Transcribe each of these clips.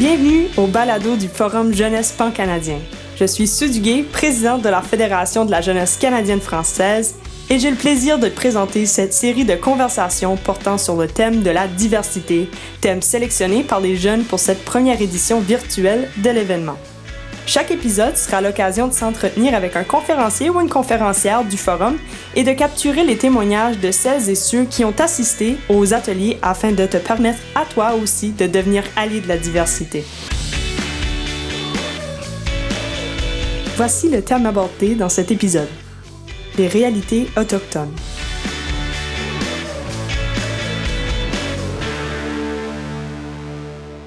Bienvenue au balado du Forum Jeunesse Pan-Canadien. Je suis Sue présidente de la Fédération de la jeunesse canadienne-française, et j'ai le plaisir de présenter cette série de conversations portant sur le thème de la diversité, thème sélectionné par les jeunes pour cette première édition virtuelle de l'événement. Chaque épisode sera l'occasion de s'entretenir avec un conférencier ou une conférencière du forum et de capturer les témoignages de celles et ceux qui ont assisté aux ateliers afin de te permettre à toi aussi de devenir allié de la diversité. Voici le thème abordé dans cet épisode. Les réalités autochtones.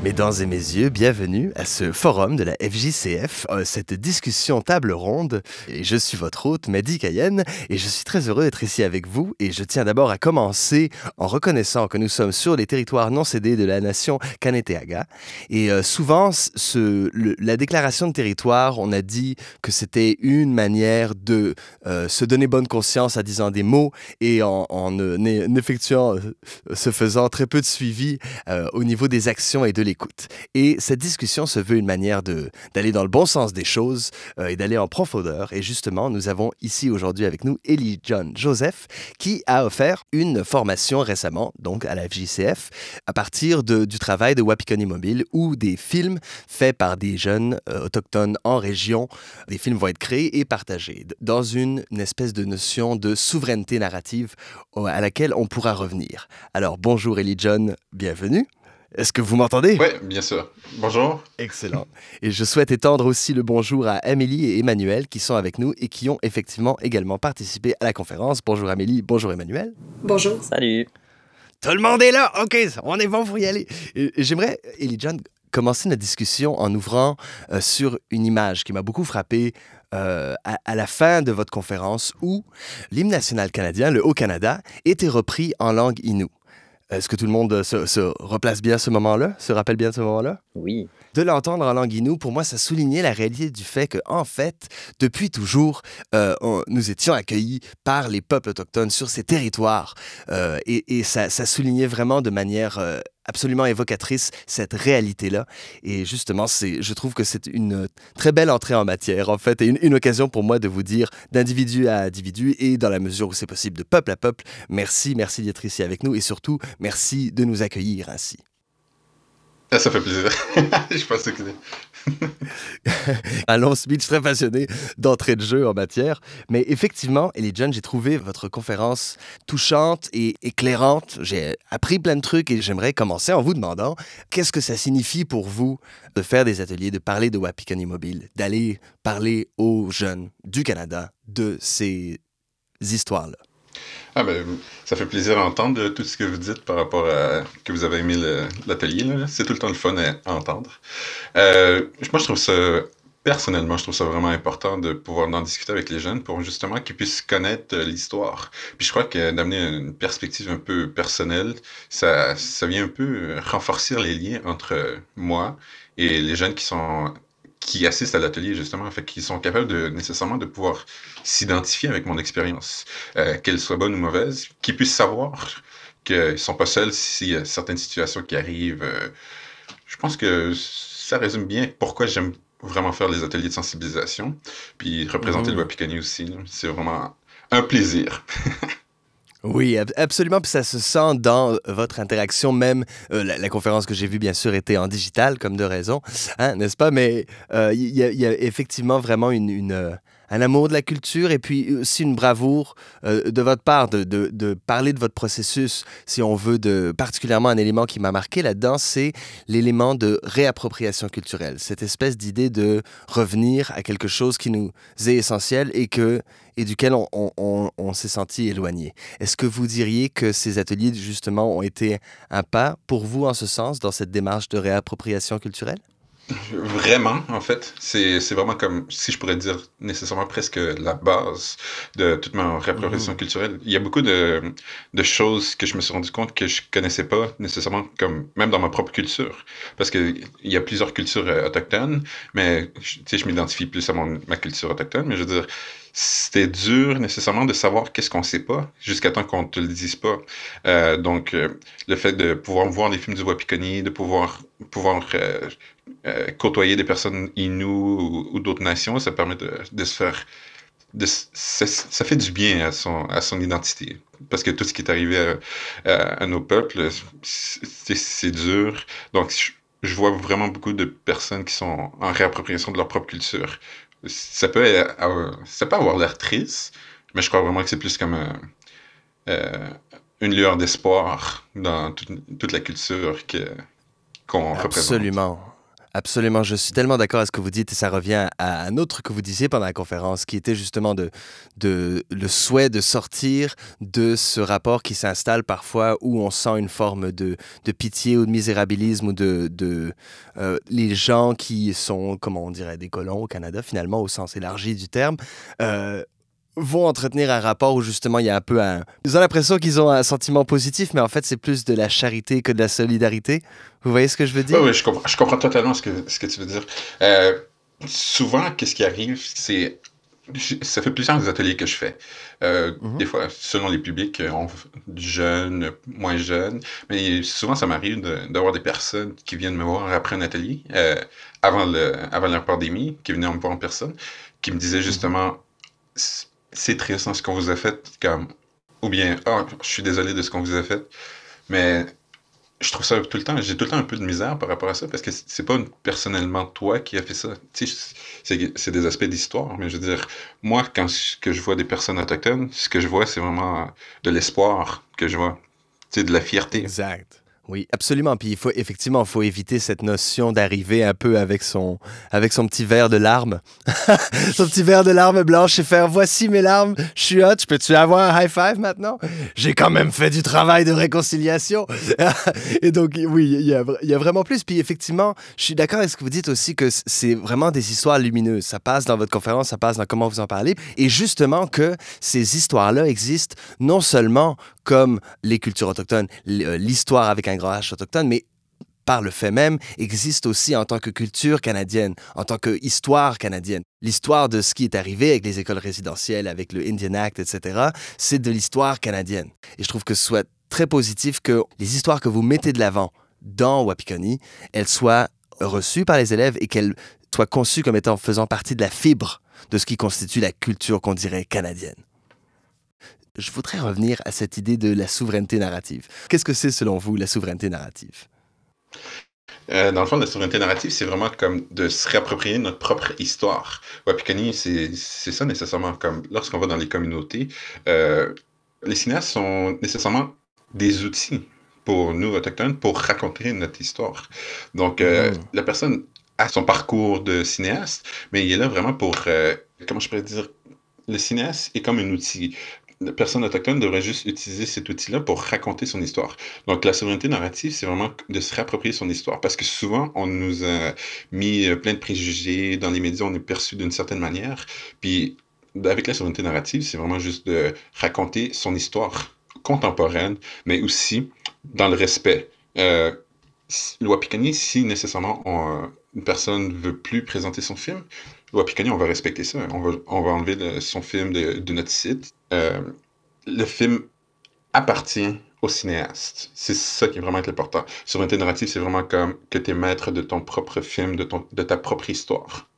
Mesdames et messieurs, bienvenue à ce forum de la FJCF, euh, cette discussion table ronde. Et je suis votre hôte, Mehdi Cayenne, et je suis très heureux d'être ici avec vous. Et je tiens d'abord à commencer en reconnaissant que nous sommes sur les territoires non cédés de la nation Kaneteaga. Et euh, souvent, la déclaration de territoire, on a dit que c'était une manière de euh, se donner bonne conscience en disant des mots et en, en, effectuant, se faisant très peu de suivi au niveau des actions et de Et cette discussion se veut une manière d'aller dans le bon sens des choses euh, et d'aller en profondeur. Et justement, nous avons ici aujourd'hui avec nous Ellie John Joseph qui a offert une formation récemment, donc à la FJCF, à partir du travail de Wapikoni Mobile où des films faits par des jeunes euh, autochtones en région, des films vont être créés et partagés dans une, espèce de notion de souveraineté narrative à laquelle on pourra revenir. Alors bonjour Ellie John, bienvenue. Est-ce que vous m'entendez? Oui, bien sûr. Bonjour. Excellent. Et je souhaite étendre aussi le bonjour à Amélie et Emmanuel qui sont avec nous et qui ont effectivement également participé à la conférence. Bonjour Amélie, bonjour Emmanuel. Bonjour. Salut. Tout le monde est là. OK, on est bon pour y aller. J'aimerais, Ellie John, commencer notre discussion en ouvrant euh, sur une image qui m'a beaucoup frappé euh, à, à, la fin de votre conférence où l'hymne national canadien, le Haut-Canada, était repris en langue inou. Est-ce que tout le monde se, se replace bien à ce moment-là, se rappelle bien de ce moment-là? Oui. De l'entendre en langue inou, pour moi, ça soulignait la réalité du fait que, en fait, depuis toujours, euh, on, nous étions accueillis par les peuples autochtones sur ces territoires. Euh, et, et ça, ça, soulignait vraiment de manière euh, absolument évocatrice cette réalité-là. Et justement, c'est, je trouve que c'est une très belle entrée en matière, en fait, et une, une occasion pour moi de vous dire d'individu à individu et dans la mesure où c'est possible de peuple à peuple, merci, merci d'être ici avec nous et surtout, merci de nous accueillir ainsi. Ah, ça fait plaisir. je pense que un long speech très passionné d'entrée de jeu en matière. Mais effectivement, Ellie John, j'ai trouvé votre conférence touchante et éclairante. J'ai appris plein de trucs et j'aimerais commencer en vous demandant qu'est-ce que ça signifie pour vous de faire des ateliers, de parler de Wapikani Mobile, d'aller parler aux jeunes du Canada de ces histoires-là? Ah ben, ça fait plaisir à entendre tout ce que vous dites par rapport à que vous avez aimé l'atelier. C'est tout le temps le fun à, entendre. Euh, moi, je trouve ça, personnellement, je trouve ça vraiment important de pouvoir en discuter avec les jeunes pour justement qu'ils puissent connaître l'histoire. Puis je crois que d'amener une perspective un peu personnelle, ça, ça vient un peu renforcer les liens entre moi et les jeunes qui sont qui assistent à l'atelier, justement, fait qu'ils sont capables de nécessairement de pouvoir s'identifier avec mon expérience, euh, qu'elle soit bonne ou mauvaise, qu'ils puissent savoir qu'ils sont pas seuls s'il y a certaines situations qui arrivent. Euh, je pense que ça résume bien pourquoi j'aime vraiment faire les ateliers de sensibilisation, puis représenter mmh. le Wapikani aussi. C'est vraiment un plaisir. Oui, absolument. Puis ça se sent dans votre interaction, même euh, la, conférence que j'ai vue, bien sûr, était en digital, comme de raison, hein, n'est-ce pas? Mais il euh, y, y, a effectivement vraiment une, une, euh, un amour de la culture et puis aussi une bravoure euh, de votre part de, parler de votre processus, si on veut, de particulièrement un élément qui m'a marqué là-dedans, c'est l'élément de réappropriation culturelle. Cette espèce d'idée de revenir à quelque chose qui nous est essentiel et que et duquel on, on s'est senti éloigné. Est-ce que vous diriez que ces ateliers, justement, ont été un pas pour vous en ce sens, dans cette démarche de réappropriation culturelle? Vraiment, en fait. C'est vraiment comme, si je pourrais dire nécessairement presque la base de toute ma réappropriation mmh. culturelle. Il y a beaucoup de, de, choses que je me suis rendu compte que je connaissais pas nécessairement, comme même dans ma propre culture. Parce qu'il y a plusieurs cultures euh, autochtones, mais je m'identifie plus à mon, ma culture autochtone. Mais je veux dire, c'était dur nécessairement de savoir qu'est-ce qu'on sait pas jusqu'à temps qu'on te le dise pas. Euh, donc, euh, le fait de pouvoir voir les films du Wapikoni, de pouvoir, pouvoir euh, côtoyer des personnes Inues ou, d'autres nations, ça permet de, se faire... Ça, fait du bien à son, à son identité. Parce que tout ce qui est arrivé à, nos peuples, c'est dur. Donc, je vois vraiment beaucoup de personnes qui sont en réappropriation de leur propre culture ça peut, euh, ça peut avoir l'air triste, mais je crois vraiment que c'est plus comme euh, euh, une lueur d'espoir dans toute, la culture qu'on représente. Absolument. Absolument, je suis tellement d'accord avec ce que vous dites et ça revient à un autre que vous disiez pendant la conférence qui était justement de, de le souhait de sortir de ce rapport qui s'installe parfois où on sent une forme de, de pitié ou de misérabilisme ou de, de euh, les gens qui sont, comment on dirait, des colons au Canada finalement au sens élargi du terme, euh, vont entretenir un rapport où justement il y a un peu un... Ils ont l'impression qu'ils ont un sentiment positif, mais en fait c'est plus de la charité que de la solidarité. Vous voyez ce que je veux dire? Oui, oui je, comprends, je comprends totalement ce que, ce que tu veux dire. Euh, souvent, qu'est-ce qui arrive, c'est... Ça fait plusieurs ateliers que je fais. Euh, mm -hmm. Des fois, selon les publics, on, jeunes, moins jeunes, mais souvent ça m'arrive d'avoir des personnes qui viennent me voir après un atelier, euh, avant, le, avant la pandémie, qui venaient me voir en personne, qui me disaient justement... C'est triste hein, ce qu'on vous a fait, comme, ou bien, oh, je suis désolé de ce qu'on vous a fait, mais je trouve ça tout le temps, j'ai tout le temps un peu de misère par rapport à ça, parce que c'est pas personnellement toi qui as fait ça. C'est des aspects d'histoire, mais je veux dire, moi, quand que je vois des personnes autochtones, ce que je vois, c'est vraiment de l'espoir que je vois, de la fierté. Exact. Oui, absolument. Puis il faut effectivement, il faut éviter cette notion d'arriver un peu avec son, avec son petit verre de larmes, son petit verre de larmes blanches et faire voici mes larmes, je suis hot, je peux-tu avoir un high five maintenant? J'ai quand même fait du travail de réconciliation. et donc oui, il y a, y a vraiment plus. Puis effectivement, je suis d'accord avec ce que vous dites aussi que c'est vraiment des histoires lumineuses. Ça passe dans votre conférence, ça passe dans comment vous en parlez, et justement que ces histoires-là existent non seulement comme les cultures autochtones, l'histoire avec un grand H autochtone, mais par le fait même, existe aussi en tant que culture canadienne, en tant que histoire canadienne. L'histoire de ce qui est arrivé avec les écoles résidentielles, avec le Indian Act, etc., c'est de l'histoire canadienne. Et je trouve que ce soit très positif que les histoires que vous mettez de l'avant dans Wapikoni, elles soient reçues par les élèves et qu'elles soient conçues comme étant faisant partie de la fibre de ce qui constitue la culture qu'on dirait canadienne je voudrais revenir à cette idée de la souveraineté narrative. Qu'est-ce que c'est selon vous la souveraineté narrative? Euh, dans le fond, la souveraineté narrative, c'est vraiment comme de se réapproprier notre propre histoire. Wapikani, c'est ça nécessairement. Comme lorsqu'on va dans les communautés, euh, les cinéastes sont nécessairement des outils pour nous, autochtones, pour raconter notre histoire. Donc, euh, mmh. la personne a son parcours de cinéaste, mais il est là vraiment pour, comment je pourrais dire, le cinéaste est comme un outil la personne autochtone devrait juste utiliser cet outil-là pour raconter son histoire. Donc, la souveraineté narrative, c'est vraiment de se réapproprier son histoire. Parce que souvent, on nous a mis euh, plein de préjugés. Dans les médias, on est perçu d'une certaine manière. Puis, avec la souveraineté narrative, c'est vraiment juste de raconter son histoire contemporaine, mais aussi dans le respect. Euh, le Wapikani, si nécessairement une personne ne veut plus présenter son film, Wapikani, on va respecter ça. On va, on va enlever le, son film de, de notre site. Euh, le film appartient au cinéaste. C'est ça qui est vraiment important. Souveraineté narrative, c'est vraiment comme que tu es maître de ton propre film, de, ton, de ta propre histoire.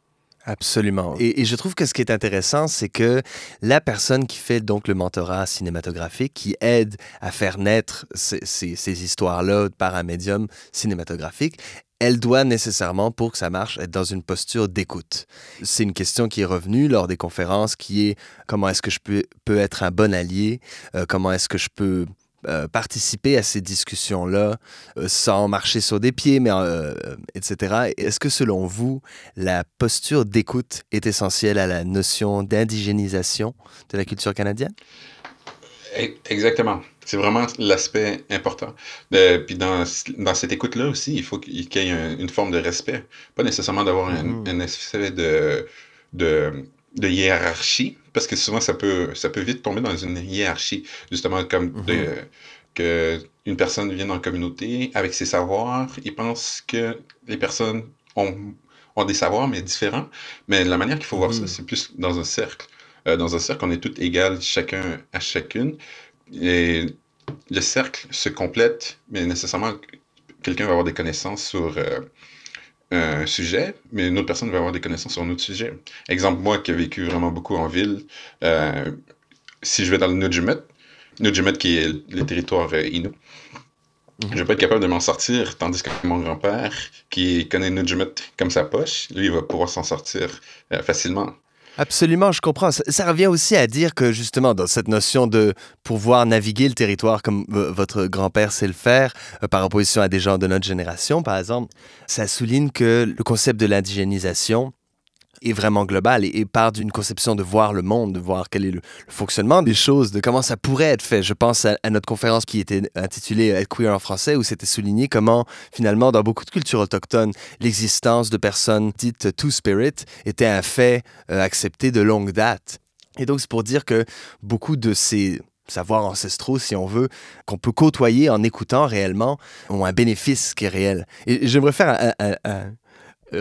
Absolument. Et, et, je trouve que ce qui est intéressant, c'est que la personne qui fait donc le mentorat cinématographique, qui aide à faire naître ces, ces, ces histoires-là par un médium cinématographique, elle doit nécessairement, pour que ça marche, être dans une posture d'écoute. C'est une question qui est revenue lors des conférences, qui est comment est-ce que je peux, être un bon allié, euh, comment est-ce que je peux euh, participer à ces discussions-là euh, sans marcher sur des pieds, mais etc. Est-ce que selon vous, la posture d'écoute est essentielle à la notion d'indigénisation de la culture canadienne? Exactement. C'est vraiment l'aspect important. Euh, puis dans, dans cette écoute-là aussi, il faut qu'il y ait un, une forme de respect. Pas nécessairement d'avoir mm -hmm. un, un effet de, de, de, hiérarchie, parce que souvent ça peut, ça peut vite tomber dans une hiérarchie, justement comme mm -hmm. de, que une personne vient dans la communauté avec ses savoirs, il pense que les personnes ont, ont des savoirs, mais différents. Mais la manière qu'il faut voir ça, c'est plus dans un cercle. dans un cercle, on est tous égaux, chacun à chacune. Et le cercle se complète, mais nécessairement, quelqu'un va avoir des connaissances sur un sujet, mais une autre personne va avoir des connaissances sur un autre sujet. Exemple, moi qui ai vécu vraiment beaucoup en ville, si je vais dans le Nujumut, Nujumut qui est le territoire Innu, je vais pas être capable de m'en sortir, tandis que mon grand-père, qui connaît Nujumut comme sa poche, lui, il va pouvoir s'en sortir euh, facilement. Absolument, je comprends. Ça, revient aussi à dire que justement, dans cette notion de pouvoir naviguer le territoire comme votre grand-père sait le faire, euh, par opposition à des gens de notre génération, par exemple, ça souligne que le concept de l'indigénisation, est vraiment global et, part d'une conception de voir le monde, de voir quel est le, fonctionnement des choses, de comment ça pourrait être fait. Je pense à, notre conférence qui était intitulée Être queer en français, où c'était souligné comment, finalement, dans beaucoup de cultures autochtones, l'existence de personnes dites two-spirit était un fait euh, accepté de longue date. Et donc, c'est pour dire que beaucoup de ces savoirs ancestraux, si on veut, qu'on peut côtoyer en écoutant réellement, ont un bénéfice qui est réel. Et j'aimerais faire un,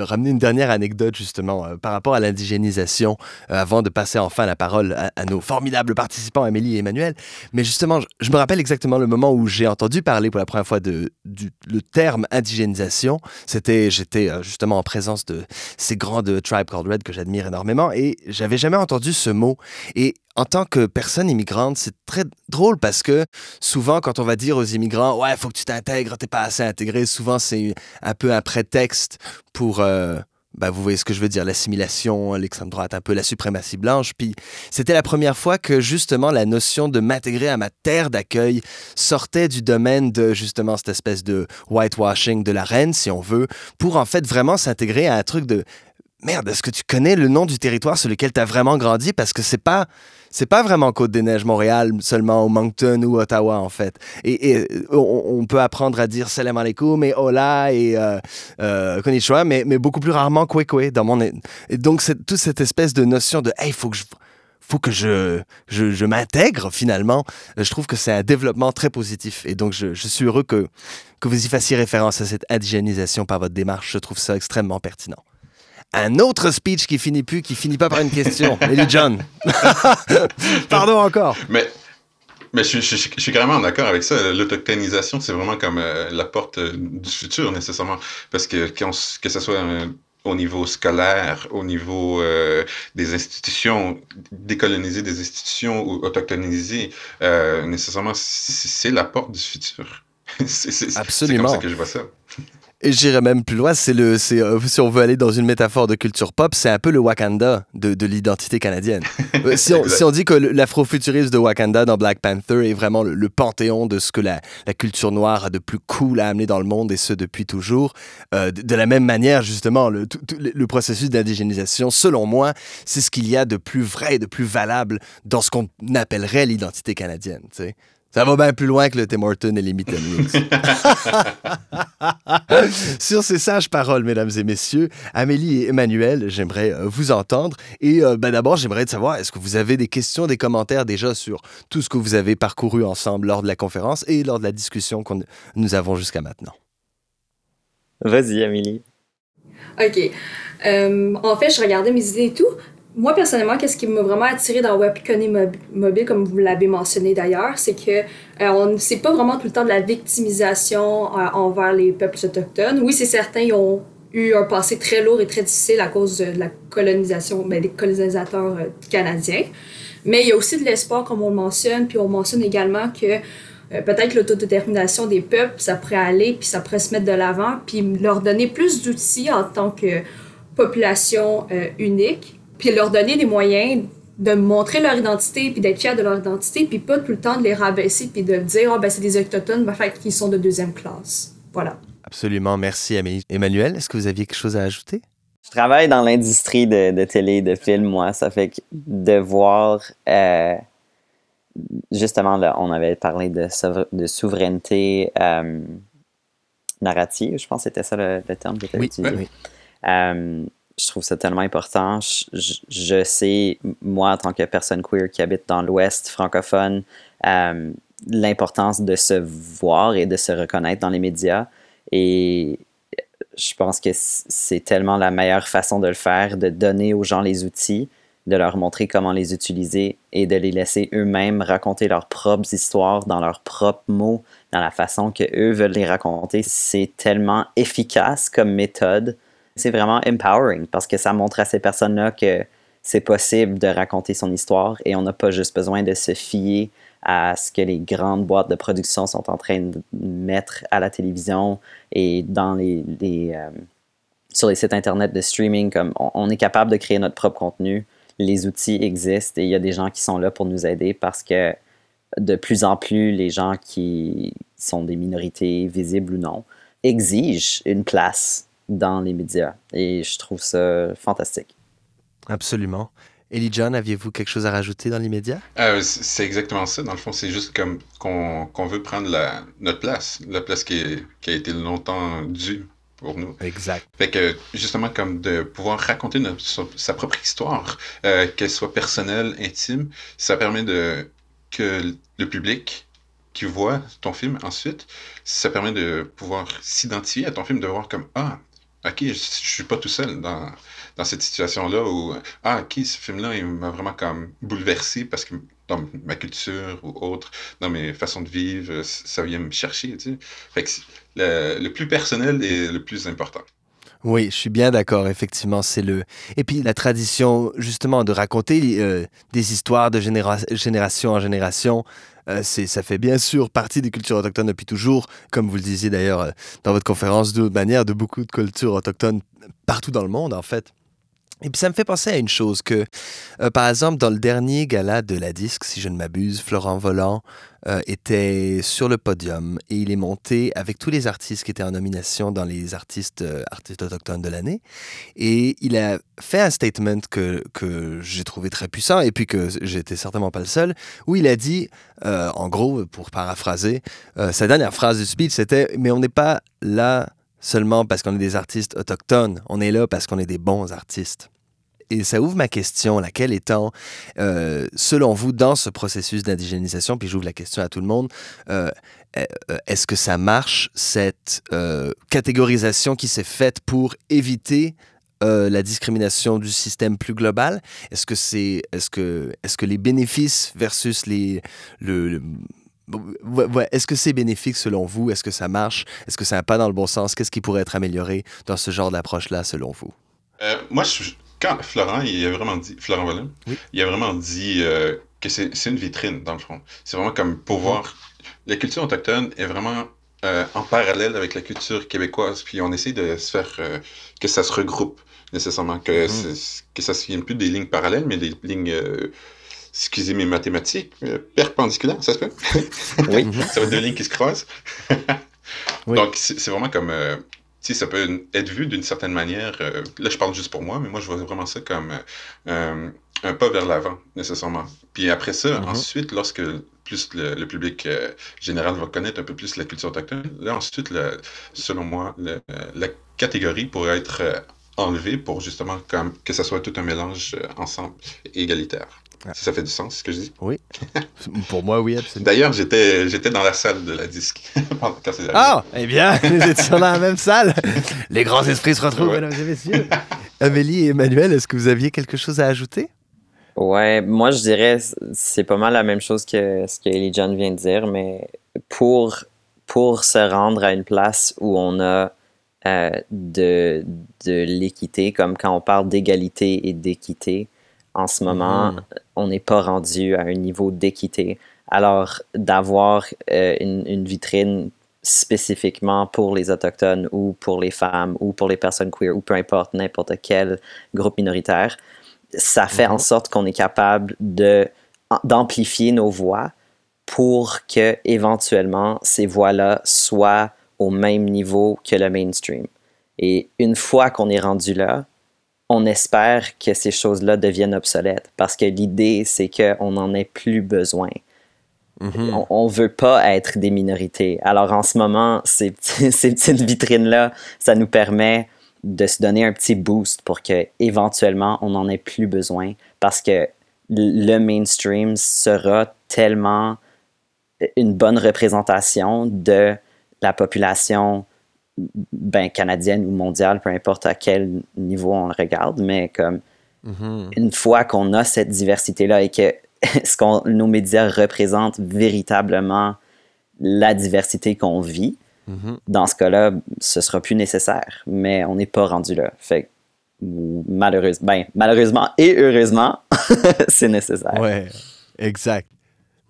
ramener une dernière anecdote justement euh, par rapport à l'indigénisation euh, avant de passer enfin la parole à, nos formidables participants Amélie et Emmanuel. Mais justement, je, me rappelle exactement le moment où j'ai entendu parler pour la première fois du le terme indigénisation. C'était, j'étais justement en présence de ces grands de Tribe Called Red que j'admire énormément et j'avais jamais entendu ce mot. Et en tant que personne immigrante, c'est très drôle parce que souvent, quand on va dire aux immigrants, ouais, faut que tu t'intègres, t'es pas assez intégré, souvent c'est un peu un prétexte pour, euh, ben, vous voyez ce que je veux dire, l'assimilation, l'extrême droite, un peu la suprématie blanche. Puis c'était la première fois que justement la notion de m'intégrer à ma terre d'accueil sortait du domaine de justement cette espèce de whitewashing de la reine, si on veut, pour en fait vraiment s'intégrer à un truc de merde, est-ce que tu connais le nom du territoire sur lequel tu as vraiment grandi? Parce que c'est pas c'est pas vraiment Côte-des-Neiges, Montréal, seulement au Moncton ou Ottawa, en fait. Et, on, peut apprendre à dire salam alaikum et hola et euh, euh, mais, beaucoup plus rarement kwekwe dans mon... Et donc, c'est toute cette espèce de notion de, hey, faut que je faut que je, je, je m'intègre finalement. Je trouve que c'est un développement très positif. Et donc, je, je, suis heureux que, que vous y fassiez référence à cette indigénisation par votre démarche. Je trouve ça extrêmement pertinent un autre speech qui finit plus, qui finit pas par une question. Ellie John. Pardon encore. Mais, mais je, suis carrément d'accord avec ça. L'autochtonisation, c'est vraiment comme euh, la porte euh, du futur, nécessairement. Parce que que ce soit euh, au niveau scolaire, au niveau des institutions, décoloniser des institutions ou autochtoniser, nécessairement, c'est la porte du futur. c'est Absolument. comme ça que je vois ça. Et j'irais même plus loin, c'est le, c'est, euh, si on veut aller dans une métaphore de culture pop, c'est un peu le Wakanda de, de l'identité canadienne. Euh, si, on, si, on, dit que l'afrofuturisme de Wakanda dans Black Panther est vraiment le, panthéon de ce que la, la, culture noire a de plus cool à amener dans le monde, et ce depuis toujours, euh, de, la même manière, justement, le, le processus d'indigénisation, selon moi, c'est ce qu'il y a de plus vrai et de plus valable dans ce qu'on appellerait l'identité canadienne. Ça va bien plus loin que le Tim Horton et les Meat Sur ces sages paroles, mesdames et messieurs, Amélie et Emmanuel, j'aimerais euh, vous entendre. Et euh, ben d'abord, j'aimerais savoir, est-ce que vous avez des questions, des commentaires déjà sur tout ce que vous avez parcouru ensemble lors de la conférence et lors de la discussion que nous avons jusqu'à maintenant? Vas-y, Amélie. OK. Euh, en fait, je regardais mes idées et tout moi, personnellement, qu'est-ce qui m'a vraiment attiré dans Web Mobile, comme vous l'avez mentionné d'ailleurs, c'est que euh, c'est pas vraiment tout le temps de la victimisation euh, envers les peuples autochtones. Oui, c'est certain, ils ont eu un passé très lourd et très difficile à cause de la colonisation, ben, des colonisateurs euh, canadiens. Mais il y a aussi de l'espoir, comme on le mentionne, puis on mentionne également que euh, peut-être l'autodétermination des peuples, ça pourrait aller, puis ça pourrait se mettre de l'avant, puis leur donner plus d'outils en tant que population unique puis leur donner des moyens de montrer leur identité, puis d'être fiers de leur identité, puis pas tout le temps de les rabaisser, puis de dire, ah, ben, c'est des autochtones, ben, fait qu'ils sont de deuxième classe. Voilà. Absolument. Merci, Emmanuel. Est-ce que vous aviez quelque chose à ajouter? Je travaille dans l'industrie de, de, télé, de film, moi. Ça fait que de voir, euh, justement, là, on avait parlé de, de souveraineté euh, narrative, je pense que c'était ça le, terme que tu avais utilisé. Oui. Euh, je trouve ça tellement important. Je, sais, moi, en tant que personne queer qui habite dans l'Ouest francophone, euh, l'importance de se voir et de se reconnaître dans les médias. Et je pense que c'est tellement la meilleure façon de le faire, de donner aux gens les outils de leur montrer comment les utiliser et de les laisser eux-mêmes raconter leurs propres histoires dans leurs propres mots, dans la façon que eux veulent les raconter. C'est tellement efficace comme méthode. C'est vraiment empowering parce que ça montre à ces personnes-là que c'est possible de raconter son histoire et on n'a pas juste besoin de se fier à ce que les grandes boîtes de production sont en train de mettre à la télévision et dans les, euh, sur les sites internet de streaming. Comme on, est capable de créer notre propre contenu. Les outils existent et il y a des gens qui sont là pour nous aider parce que de plus en plus, les gens qui sont des minorités visibles ou non exigent une place dans les médias. Et je trouve ça fantastique. Absolument. Ellie John, aviez-vous quelque chose à rajouter dans l'immédiat? Euh, c'est exactement ça. Dans le fond, c'est juste comme qu'on veut prendre la, notre place, la place qui, qui, a été longtemps due pour nous. Exact. Fait que, justement, comme de pouvoir raconter notre, sa propre histoire, euh, qu'elle soit personnelle, intime, ça permet de que le public qui voit ton film ensuite, ça permet de pouvoir s'identifier à ton film, de voir comme, ah, ok, je, je suis pas tout seul dans dans cette situation-là où, ah, ok, ce film-là, il m'a vraiment comme bouleversé parce que dans ma culture ou autre, dans mes façons de vivre, ça vient me chercher, tu sais. Le, le plus personnel est le plus important. Oui, je suis bien d'accord, effectivement, c'est le... Et puis la tradition, justement, de raconter euh, des histoires de génération en génération, euh, ça fait bien sûr partie des cultures autochtones depuis toujours, comme vous le disiez d'ailleurs euh, dans votre conférence, de manière, de beaucoup de cultures autochtones partout dans le monde, en fait. Et puis ça me fait penser à une chose que, euh, par exemple, dans le dernier gala de la disque, si je ne m'abuse, Florent Volant euh, était sur le podium et il est monté avec tous les artistes qui étaient en nomination dans les artistes, euh, artistes autochtones de l'année. Et il a fait un statement que, que j'ai trouvé très puissant et puis que j'étais certainement pas le seul, où il a dit, en gros, pour paraphraser, sa dernière phrase du speech, c'était Mais on n'est pas là seulement parce qu'on est des artistes autochtones, on est là parce qu'on est des bons artistes. Et ça ouvre ma question, laquelle étant, euh, selon vous, dans ce processus d'indigénisation, puis j'ouvre la question à tout le monde, euh, euh, est-ce que ça marche, cette catégorisation qui s'est faite pour éviter la discrimination du système plus global? Est-ce que, est-ce que, est-ce que les bénéfices versus les, le est-ce que c'est bénéfique selon vous? Est-ce que ça marche? Est-ce que ça n'a pas dans le bon sens? Qu'est-ce qui pourrait être amélioré dans ce genre d'approche-là selon vous? Euh, moi, quand Florent, il a vraiment dit, Florent Volin, il a vraiment dit euh, que c'est une vitrine, dans le fond. C'est vraiment comme pouvoir. voir La culture autochtone est vraiment euh, en parallèle avec la culture québécoise, puis on essaie de se faire que ça se regroupe nécessairement, que, mm-hmm. que ça ne vienne plus des lignes parallèles, mais des lignes excusez mes mathématiques, euh, perpendiculaires, ça se peut? Oui. ça va être deux lignes qui se croisent. Donc, c'est vraiment comme. Euh, sais, ça peut être vu d'une certaine manière. Euh, là, je parle juste pour moi, mais moi, je vois vraiment ça comme un pas vers l'avant, nécessairement. Puis après ça, mm-hmm. ensuite, lorsque plus le, public général va connaître un peu plus la culture autochtone, là, ensuite, selon moi, la catégorie pourrait être enlevée pour justement comme, que ça soit tout un mélange ensemble égalitaire. Si ça fait du sens, ce que je dis. Oui. Pour moi, oui, absolument. D'ailleurs, j'étais, j'étais dans la salle de la disque. ah, eh bien, nous étions dans la même salle. Les grands esprits se retrouvent, mesdames et messieurs. Amélie et Emmanuel, est-ce que vous aviez quelque chose à ajouter? Ouais, moi, je dirais, c'est pas mal la même chose que ce que Ellie John vient de dire, mais pour, pour se rendre à une place où on a euh, de, de l'équité, comme quand on parle d'égalité et d'équité, en ce moment, mm-hmm. on n'est pas rendu à un niveau d'équité. Alors, d'avoir euh, une, vitrine spécifiquement pour les Autochtones ou pour les femmes ou pour les personnes queer ou peu importe, n'importe quel groupe minoritaire, ça fait en mm-hmm. sorte qu'on est capable de, d'amplifier nos voix pour que éventuellement ces voix-là soient au même niveau que le mainstream. Et une fois qu'on est rendu là, on espère que ces choses-là deviennent obsolètes parce que l'idée, c'est qu'on n'en ait plus besoin. Mm-hmm. On ne veut pas être des minorités. Alors en ce moment, ces, petites vitrines-là, ça nous permet de se donner un petit boost pour que éventuellement on n'en ait plus besoin parce que le mainstream sera tellement une bonne représentation de la population ben, canadienne ou mondiale, peu importe à quel niveau on le regarde, mais comme Mhm. une fois qu'on a cette diversité-là et que ce qu'on, nos médias représentent véritablement la diversité qu'on vit, Mhm. dans ce cas-là, ce sera plus nécessaire. Mais on n'est pas rendu là. Fait malheureusement, ben, malheureusement et heureusement, c'est nécessaire. Ouais, exact.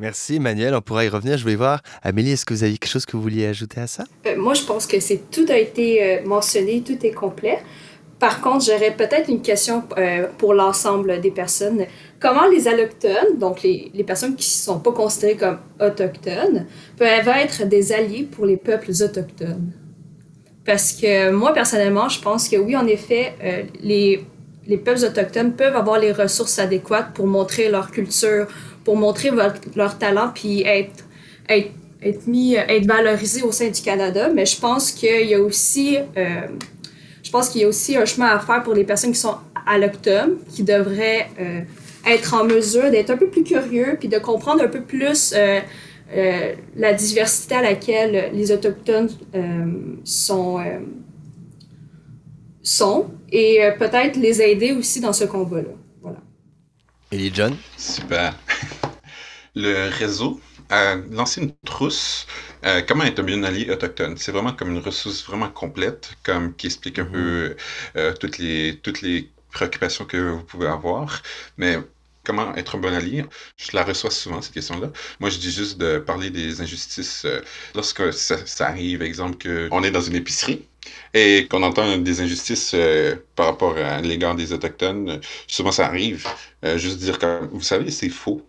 Merci Emmanuel, on pourra y revenir. Je vais voir. Amélie, est-ce que vous avez quelque chose que vous vouliez ajouter à ça? Euh, moi, je pense que c'est tout a été euh, mentionné, tout est complet. Par contre, j'aurais peut-être une question euh, pour l'ensemble des personnes. Comment les allochtones, donc les, les personnes qui ne sont pas considérées comme autochtones, peuvent être des alliés pour les peuples autochtones? Parce que moi, personnellement, je pense que oui, en effet, les, les peuples autochtones peuvent avoir les ressources adéquates pour montrer leur culture, pour montrer votre- leur talent, puis être, être, être mis, être valorisés au sein du Canada. Mais je pense qu'il y a aussi, euh, je pense qu'il y a aussi un chemin à faire pour les personnes qui sont allochtones, qui devraient euh, être en mesure d'être un peu plus curieux, puis de comprendre un peu plus euh, euh, la diversité à laquelle les autochtones euh, sont, euh, sont, et peut-être les aider aussi dans ce combat-là. Voilà. Ellie John? Super. Le réseau a lancé une trousse euh, Comment être un allié autochtone. C'est vraiment comme une ressource vraiment complète, comme qui explique un peu euh, toutes, les, toutes les préoccupations que vous pouvez avoir. Mais comment être un bon allié? Je la reçois souvent, cette question-là. Moi, je dis juste de parler des injustices. euh, lorsque ça, ça arrive, exemple, qu'on est dans une épicerie et qu'on entend des injustices euh, par rapport à l'égard des Autochtones, souvent ça arrive. Euh, juste dire comme, vous savez, c'est faux.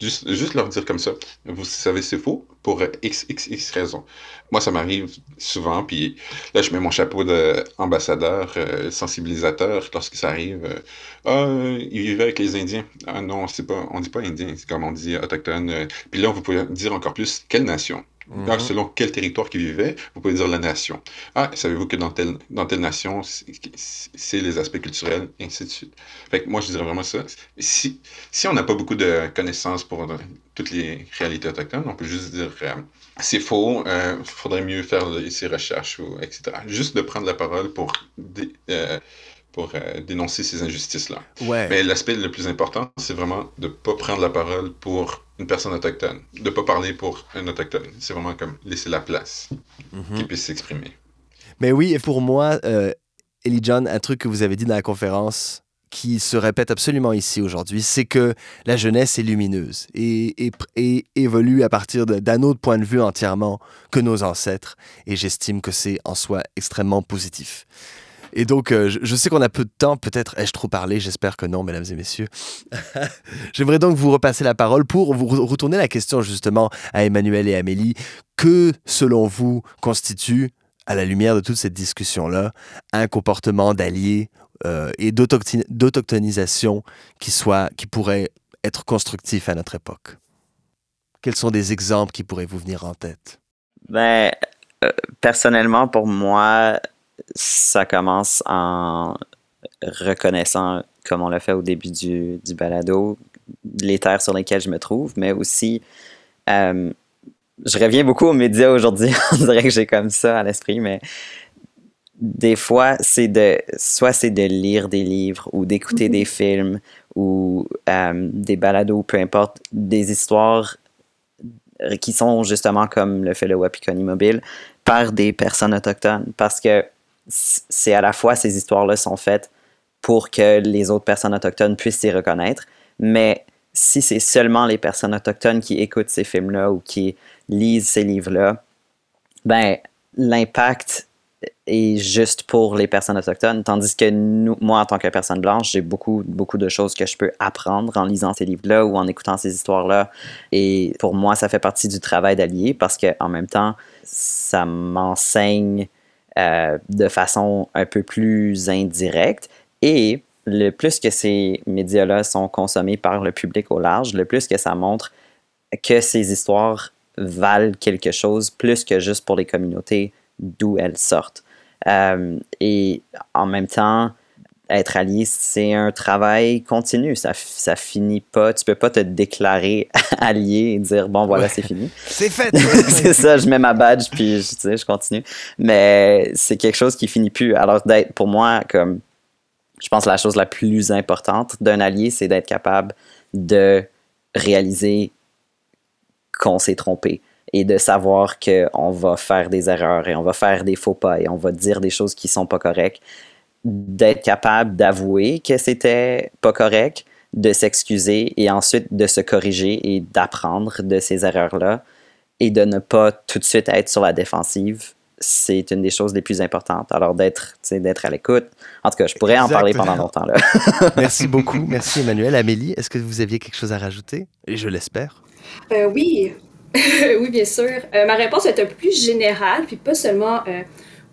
Juste, juste leur dire comme ça, vous savez, c'est faux pour x, x, x raisons. Moi, ça m'arrive souvent, puis là, je mets mon chapeau d'ambassadeur, euh, sensibilisateur lorsque ça arrive. euh, ah, euh, il vivait avec les Indiens. Ah non, c'est pas, on dit pas Indien, c'est comme on dit autochtone. euh. Puis là, vous pouvez dire encore plus, quelle nation? Ah, selon quel territoire qu'il vivait, vous pouvez dire la nation. Ah, savez-vous que dans telle, dans telle nation, c'est les aspects culturels, et ainsi de suite. Fait que moi, je dirais vraiment ça. Si, si on n'a pas beaucoup de connaissances pour euh, toutes les réalités autochtones, on peut juste dire euh, c'est faux, il faudrait mieux faire ces recherches, ou, etc. Juste de prendre la parole pour, euh, pour euh, dénoncer ces injustices-là. Ouais. Mais l'aspect le plus important, c'est vraiment de ne pas prendre la parole pour une personne autochtone, de ne pas parler pour un autochtone. C'est vraiment comme laisser la place Mhm. qu'il puisse s'exprimer. Mais oui, et pour moi, euh, Ellie John, un truc que vous avez dit dans la conférence qui se répète absolument ici aujourd'hui, c'est que la jeunesse est lumineuse et, et- et évolue à partir d'un autre point de vue entièrement que nos ancêtres. Et j'estime que c'est en soi extrêmement positif. Et donc, euh, je, sais qu'on a peu de temps, peut-être ai-je trop parlé, j'espère que non, mesdames et messieurs. J'aimerais donc vous repasser la parole pour vous re- retourner la question justement à Emmanuel et Amélie. Que, selon vous, constitue à la lumière de toute cette discussion-là, un comportement d'allié euh, et d'autochtonisation qui, qui pourrait être constructif à notre époque? Quels sont des exemples qui pourraient vous venir en tête? Ben, euh, personnellement, pour moi, ça commence en reconnaissant, comme on l'a fait au début du, du balado, les terres sur lesquelles je me trouve, mais aussi, euh, je reviens beaucoup aux médias aujourd'hui, on dirait que j'ai comme ça à l'esprit, mais des fois, c'est de, soit c'est de lire des livres ou d'écouter des films ou euh, des balados, peu importe, des histoires qui sont justement comme le fait le Wapikoni Mobile par des personnes autochtones. Parce que c'est à la fois ces histoires-là sont faites pour que les autres personnes autochtones puissent s'y reconnaître, mais si c'est seulement les personnes autochtones qui écoutent ces films-là ou qui lisent ces livres-là, ben l'impact est juste pour les personnes autochtones, tandis que nous, moi, en tant que personne blanche, j'ai beaucoup, beaucoup de choses que je peux apprendre en lisant ces livres-là ou en écoutant ces histoires-là. Et pour moi, ça fait partie du travail d'allié parce que en même temps, ça m'enseigne euh, de façon un peu plus indirecte. Et le plus que ces médias-là sont consommés par le public au large, le plus que ça montre que ces histoires valent quelque chose plus que juste pour les communautés d'où elles sortent. Euh, et en même temps, être allié, c'est un travail continu. Ça, ça finit pas. Tu peux pas te déclarer allié et dire bon voilà Ouais. c'est fini. C'est fait! c'est ça, je mets ma badge puis je, tu sais, je continue. Mais c'est quelque chose qui finit plus. Alors d'être pour moi comme je pense que la chose la plus importante d'un allié, c'est d'être capable de réaliser qu'on s'est trompé et de savoir qu'on va faire des erreurs et on va faire des faux pas et on va dire des choses qui sont pas correctes. D'être capable d'avouer que c'était pas correct, de s'excuser et ensuite de se corriger et d'apprendre de ces erreurs-là et de ne pas tout de suite être sur la défensive c'est une des choses les plus importantes. Alors d'être, d'être à l'écoute. En tout cas, je pourrais en parler pendant longtemps. Là. Merci beaucoup. Merci Emmanuel. Amélie, est-ce que vous aviez quelque chose à rajouter? Et je l'espère. Euh, oui. oui, bien sûr. Euh, ma réponse est un peu plus générale, puis pas seulement euh,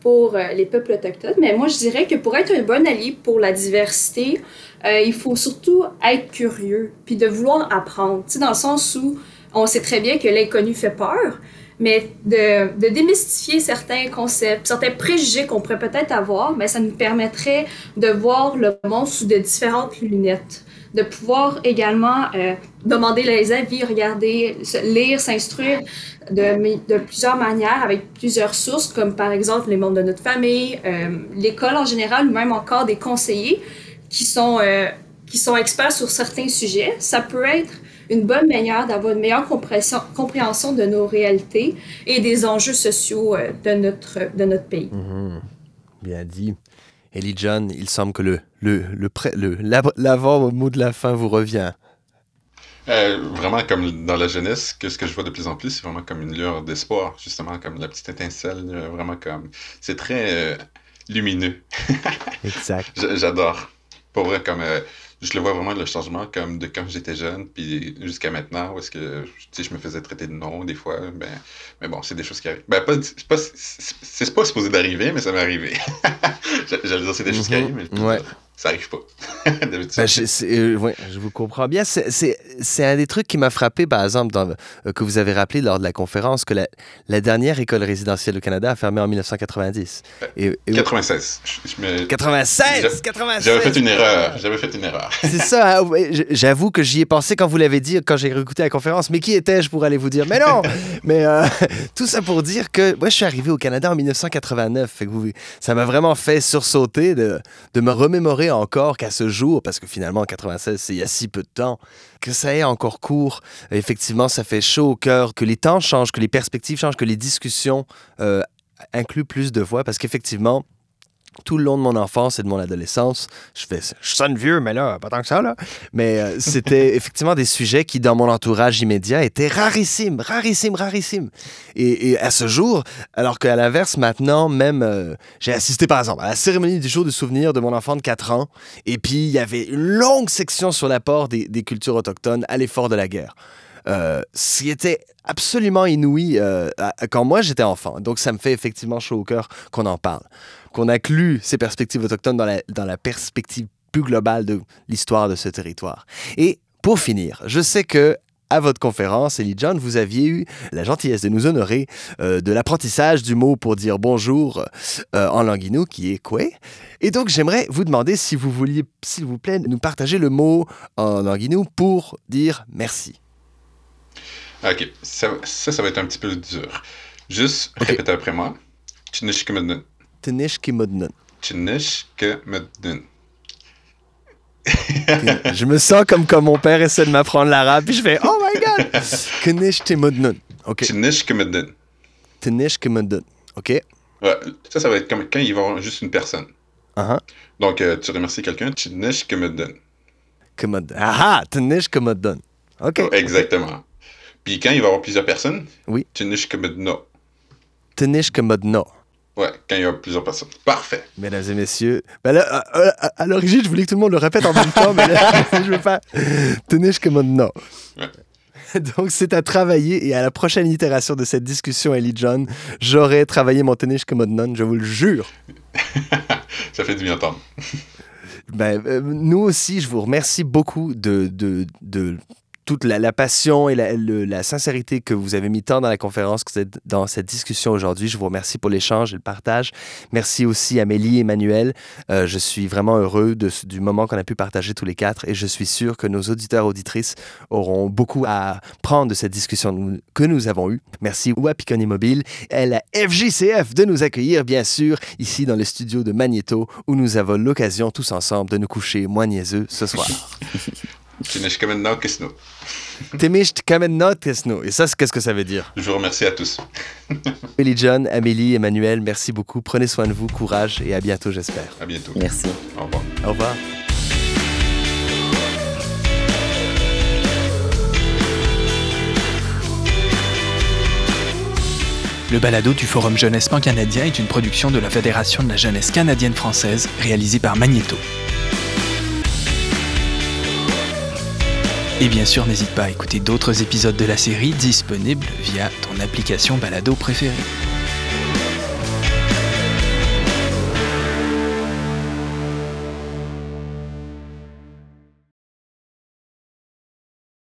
pour les peuples autochtones, mais moi je dirais que pour être un bon allié pour la diversité, il faut surtout être curieux, puis de vouloir apprendre. Tu sais, dans le sens où on sait très bien que l'inconnu fait peur, mais de, de, démystifier certains concepts, certains préjugés qu'on pourrait peut-être avoir, mais ça nous permettrait de voir le monde sous de différentes lunettes, de pouvoir également euh, demander les avis, regarder, lire, s'instruire de, de, plusieurs manières avec plusieurs sources, comme par exemple les membres de notre famille, euh, l'école en général, ou même encore des conseillers qui sont, euh, qui sont experts sur certains sujets. Ça peut être une bonne manière d'avoir une meilleure compréhension de nos réalités et des enjeux sociaux euh, de notre, de notre pays. Mhm. Bien dit. Ellie John, il semble que le, le, le, le l'avant mot de la fin vous revient. Euh, vraiment comme dans la jeunesse, que ce que je vois de plus en plus, c'est vraiment comme une lueur d'espoir, justement comme la petite étincelle, euh, vraiment comme c'est très lumineux. exact. J'adore. Pour vrai, comme je le vois vraiment le changement comme de quand j'étais jeune puis jusqu'à maintenant où est-ce que je me faisais traiter de nom des fois ben mais bon c'est des choses qui arrivent. Ben pas c'est pas supposé d'arriver mais ça m'est arrivé. J'allais dire c'est des choses qui mm-hmm. arrivent mais ouais ça arrive pas. ben, je, euh, ouais, je vous comprends bien. C'est un des trucs qui m'a frappé, par exemple, dans, euh, que vous avez rappelé lors de la conférence, que la, la, dernière école résidentielle au Canada a fermé en 1990. Et, 96. 96! 96! J'avais fait une erreur. J'avais fait une erreur. C'est ça. Hein, j'avoue que j'y ai pensé quand vous l'avez dit, quand j'ai écouté la conférence. Mais qui étais-je pour aller vous dire? Mais non! Mais euh, tout ça pour dire que moi, je suis arrivé au Canada en 1989. Fait que vous, ça m'a vraiment fait sursauter de, de me remémorer encore qu'à ce jour, parce que finalement, en 96, c'est il y a si peu de temps, que ça est encore court. Effectivement, ça fait chaud au cœur, que les temps changent, que les perspectives changent, que les discussions euh, incluent plus de voix, parce qu'effectivement, tout le long de mon enfance et de mon adolescence, je fais, je sonne vieux, mais là, pas tant que ça, là. Mais euh, c'était effectivement des sujets qui, dans mon entourage immédiat, étaient rarissimes, rarissimes, rarissimes. Et, à ce jour, alors qu'à l'inverse, maintenant, même, euh, j'ai assisté par exemple à la cérémonie du jour du souvenir de mon enfant de 4 ans, et puis il y avait une longue section sur l'apport des, cultures autochtones à l'effort de la guerre. Euh, ce qui était absolument inouï euh, quand moi j'étais enfant. Donc ça me fait effectivement chaud au cœur qu'on en parle, qu'on inclue ces perspectives autochtones dans la, dans la perspective plus globale de l'histoire de ce territoire. Et pour finir, je sais que à votre conférence, Ellie John, vous aviez eu la gentillesse de nous honorer euh, de l'apprentissage du mot pour dire bonjour en languino, qui est quoi. Et donc, j'aimerais vous demander si vous vouliez, s'il vous plaît, nous partager le mot en languino pour dire merci. Ok, ça, ça, va être un petit peu dur. Juste okay. répétez après moi. Chinishkimudnun. Tinishkimudnun. Chinishkimudnun. je me sens comme quand mon père essaie de m'apprendre l'arabe, puis je fais Oh my god! Kinishkimudnun. Ok. Chinishkimudnun. Tinishkimudnun. Ok. Ouais, ça, ça va être comme quand il va y avoir juste une personne. Uh -huh. Donc, euh, tu remercies quelqu'un, Chinishkimudnun. Ah ah, Tinishkimudnun. Ok. Oh, exactement. Puis quand il va y avoir plusieurs personnes, oui. Tinishkamedna. Tinishkamedna. Ouais, quand il y a plusieurs personnes. Parfait. Mesdames et messieurs, ben là, à, à, l'origine, je voulais que tout le monde le répète en même temps, mais là, je veux pas. Tinishkamedna. Ouais. Donc, c'est à travailler et à la prochaine itération de cette discussion, Ellie John, j'aurai travaillé mon tennis je vous le jure. Ça fait du bien entendre. Ben, euh, nous aussi, je vous remercie beaucoup de, de, de toute la, passion et la, sincérité que vous avez mis tant dans la conférence que dans cette discussion aujourd'hui. Je vous remercie pour l'échange et le partage. Merci aussi Amélie et Emmanuel. Euh, je suis vraiment heureux de, du moment qu'on a pu partager tous les quatre et je suis sûr que nos auditeurs auditrices auront beaucoup à prendre de cette discussion que nous avons eue. Merci Wapiconi Mobile et la FJCF de nous accueillir, bien sûr, ici dans le studio de Magneto où nous avons l'occasion tous ensemble de nous coucher moins niaiseux ce soir. Et ça, qu'est-ce que ça veut dire? Je vous remercie à tous. Amélie John, Amélie, Emmanuel, merci beaucoup. Prenez soin de vous, courage et à bientôt, j'espère. À bientôt. Merci. Au revoir. Au revoir. Le balado du Forum Jeunesse Pan-Canadien est une production de la Fédération de la Jeunesse canadienne-française réalisée par Magneto. Et bien sûr, n'hésite pas à écouter d'autres épisodes de la série disponibles via ton application balado préférée.